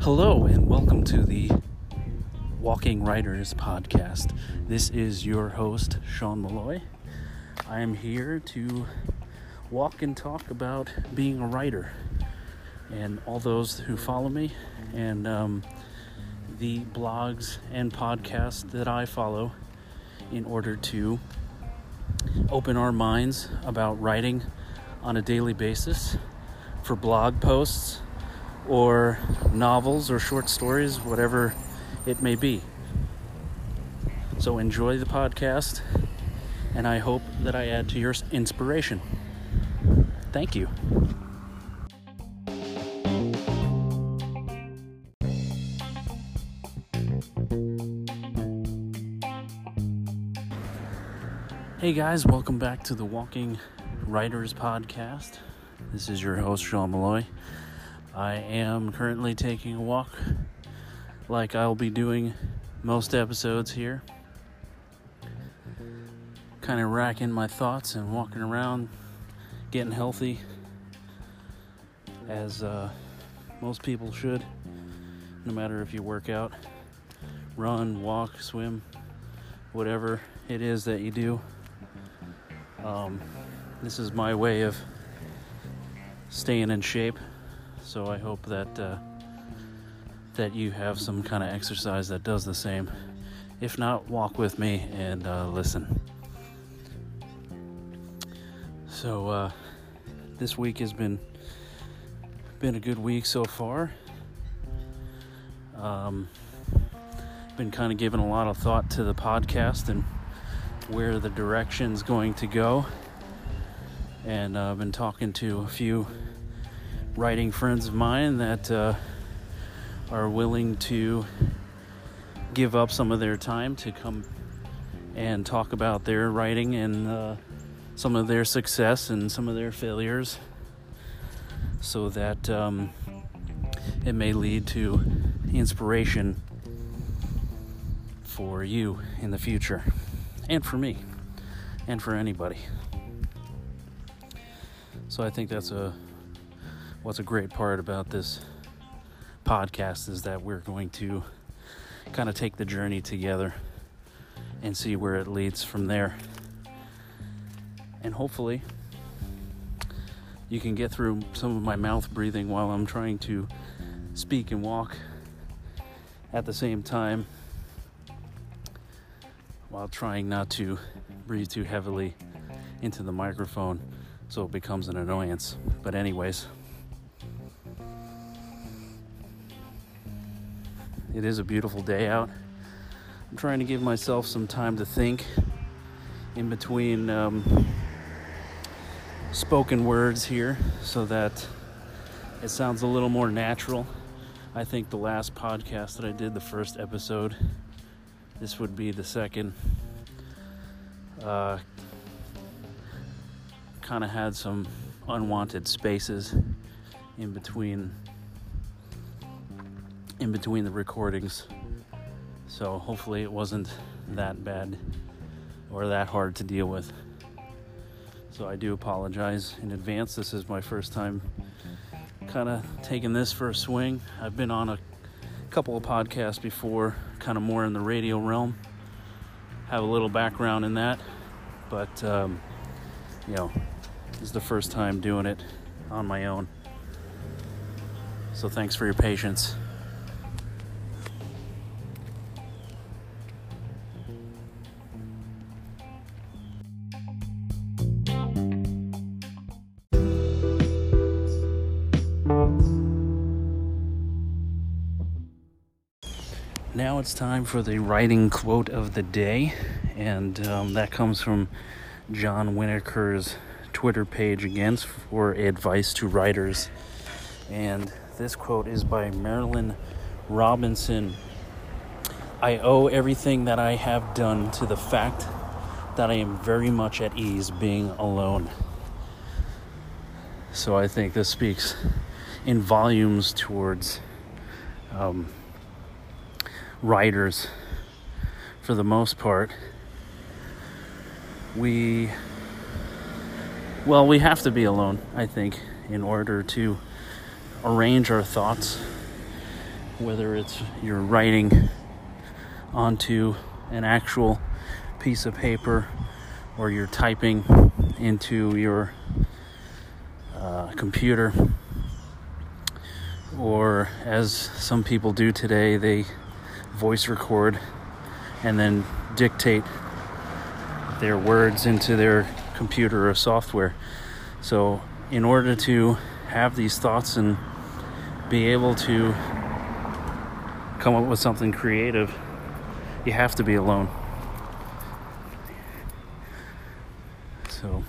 Hello, and welcome to the Walking Writers podcast. This is your host, Sean Malloy. I am here to walk and talk about being a writer and all those who follow me and um, the blogs and podcasts that I follow in order to open our minds about writing on a daily basis for blog posts or novels or short stories, whatever it may be. So enjoy the podcast, and I hope that I add to your inspiration. Thank you. Hey guys, welcome back to the Walking Writers Podcast. This is your host, Sean Malloy. I am currently taking a walk like I'll be doing most episodes here. Kind of racking my thoughts and walking around, getting healthy, as uh, most people should, no matter if you work out, run, walk, swim, whatever it is that you do. Um, this is my way of staying in shape so I hope that uh, that you have some kind of exercise that does the same. If not, walk with me and uh, listen. So uh, this week has been been a good week so far. Um, been kind of giving a lot of thought to the podcast and where the direction's going to go. And I've been talking to a few writing friends of mine that uh, are willing to give up some of their time to come and talk about their writing and uh, some of their success and some of their failures so that um, it may lead to inspiration for you in the future and for me and for anybody. So I think that's a what's a great part about this podcast is that we're going to kind of take the journey together and see where it leads from there. And hopefully, you can get through some of my mouth breathing while I'm trying to speak and walk at the same time while trying not to breathe too heavily into the microphone so it becomes an annoyance. But, anyways. It is a beautiful day out. I'm trying to give myself some time to think in between um, spoken words here so that it sounds a little more natural. I think the last podcast that I did, the first episode, this would be the second, uh, kind of had some unwanted spaces in between in between the recordings. So hopefully it wasn't that bad or that hard to deal with. So I do apologize in advance. This is my first time kind of taking this for a swing. I've been on a couple of podcasts before, kind of more in the radio realm. Have a little background in that, but um, you know, this is the first time doing it on my own. So thanks for your patience. Now it's time for the writing quote of the day, and um, that comes from Jon Winokur's Twitter page again for advice to writers. And this quote is by Marilynne Robinson. I owe everything that I have done to the fact that I am very much at ease being alone. So I think this speaks in volumes towards um, writers for the most part we well, we have to be alone, I think, in order to arrange our thoughts, whether it's you're writing onto an actual piece of paper or you're typing into your uh, computer, or as some people do today, they voice record and then dictate their words into their computer or software. So, in order to have these thoughts and be able to come up with something creative, you have to be alone. So,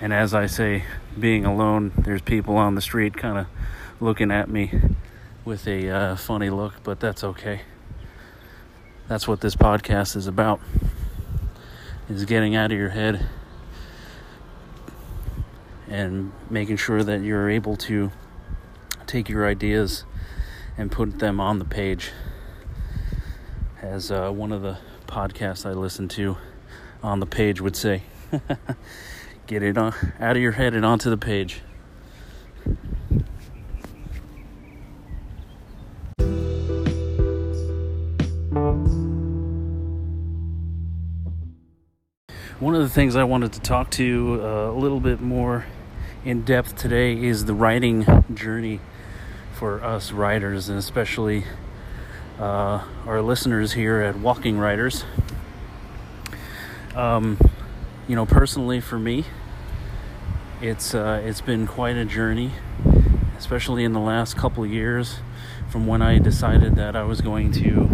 and as I say, being alone, there's people on the street kind of looking at me with a uh, funny look, but that's okay. That's what this podcast is about. Is getting out of your head and making sure that you're able to take your ideas and put them on the page. As uh, one of the podcasts I listen to on the page would say, get it on, out of your head and onto the page. One of the things I wanted to talk to uh, a little bit more in depth today is the writing journey for us writers, and especially uh, our listeners here at Walking Writers. Um, you know, personally for me, it's uh, it's been quite a journey, especially in the last couple years, from when I decided that I was going to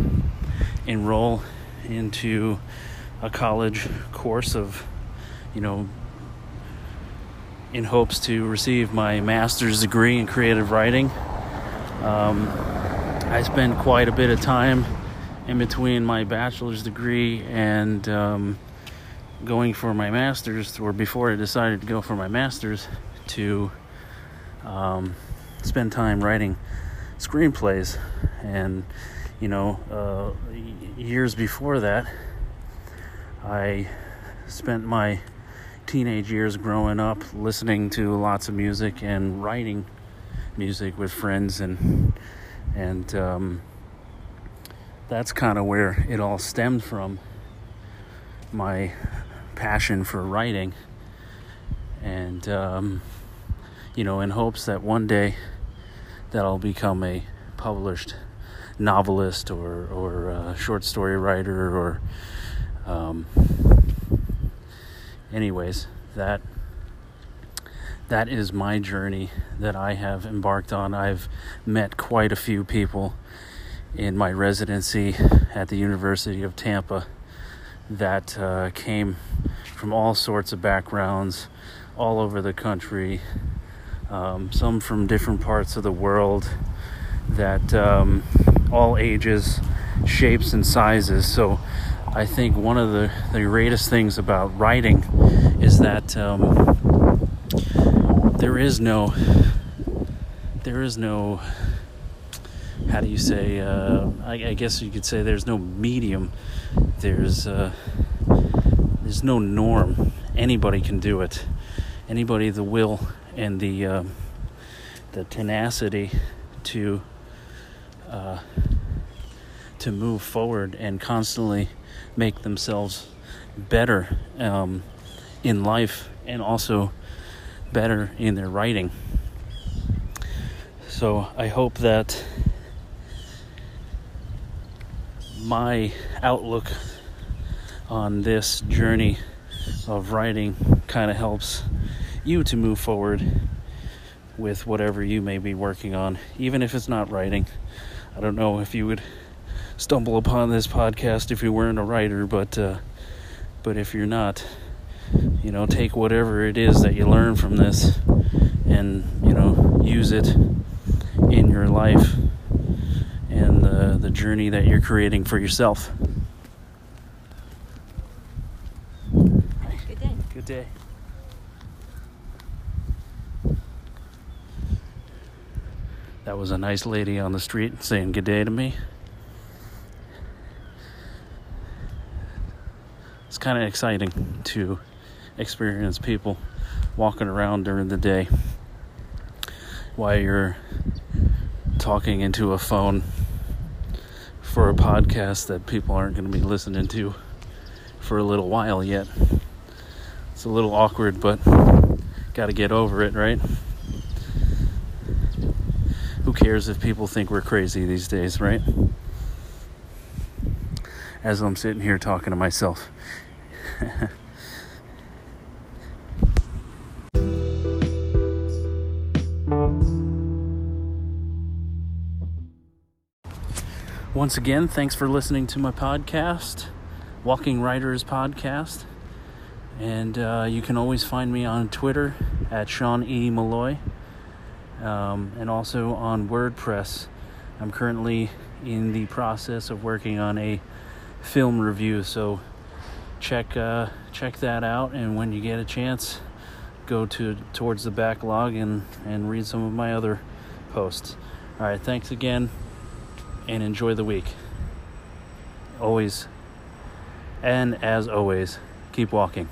enroll into a college course of, you know, in hopes to receive my master's degree in creative writing. Um, I spent quite a bit of time in between my bachelor's degree and um, going for my master's, or before I decided to go for my master's, to um, spend time writing screenplays. And, you know, uh, years before that, I spent my teenage years growing up listening to lots of music and writing music with friends and and um, that's kind of where it all stemmed from my passion for writing and um, you know in hopes that one day that I'll become a published novelist or or short story writer or um, anyways, that that is my journey that I have embarked on. I've met quite a few people in my residency at the University of Tampa that uh, came from all sorts of backgrounds, all over the country, um, some from different parts of the world, that um, all ages, shapes, and sizes. So I think one of the, the greatest things about writing is that um, there is no, there is no, how do you say, uh, I, I, guess you could say there's no medium, there's, uh, there's no norm. Anybody can do it. Anybody the will and the, uh, the tenacity to, uh, to move forward and constantly make themselves better um, in life and also better in their writing. So I hope that my outlook on this journey of writing kind of helps you to move forward with whatever you may be working on, even if it's not writing. I don't know if you would stumble upon this podcast if you weren't a writer, but uh, but if you're not, you know, take whatever it is that you learn from this and you know use it in your life and the the journey that you're creating for yourself. Good day. Good day. That was a nice lady on the street saying good day to me. It's kind of exciting to experience people walking around during the day while you're talking into a phone for a podcast that people aren't going to be listening to for a little while yet. It's a little awkward, but got to get over it, right? Who cares if people think we're crazy these days, right? As I'm sitting here talking to myself. Once again, thanks for listening to my podcast, Walking Writers Podcast. And uh, you can always find me on Twitter at Sean E. Malloy um, and also on WordPress. I'm currently in the process of working on a film review, so check uh, check that out. And when you get a chance, go to towards the backlog and and read some of my other posts. All right, thanks again and enjoy the week. Always, and as always, keep walking.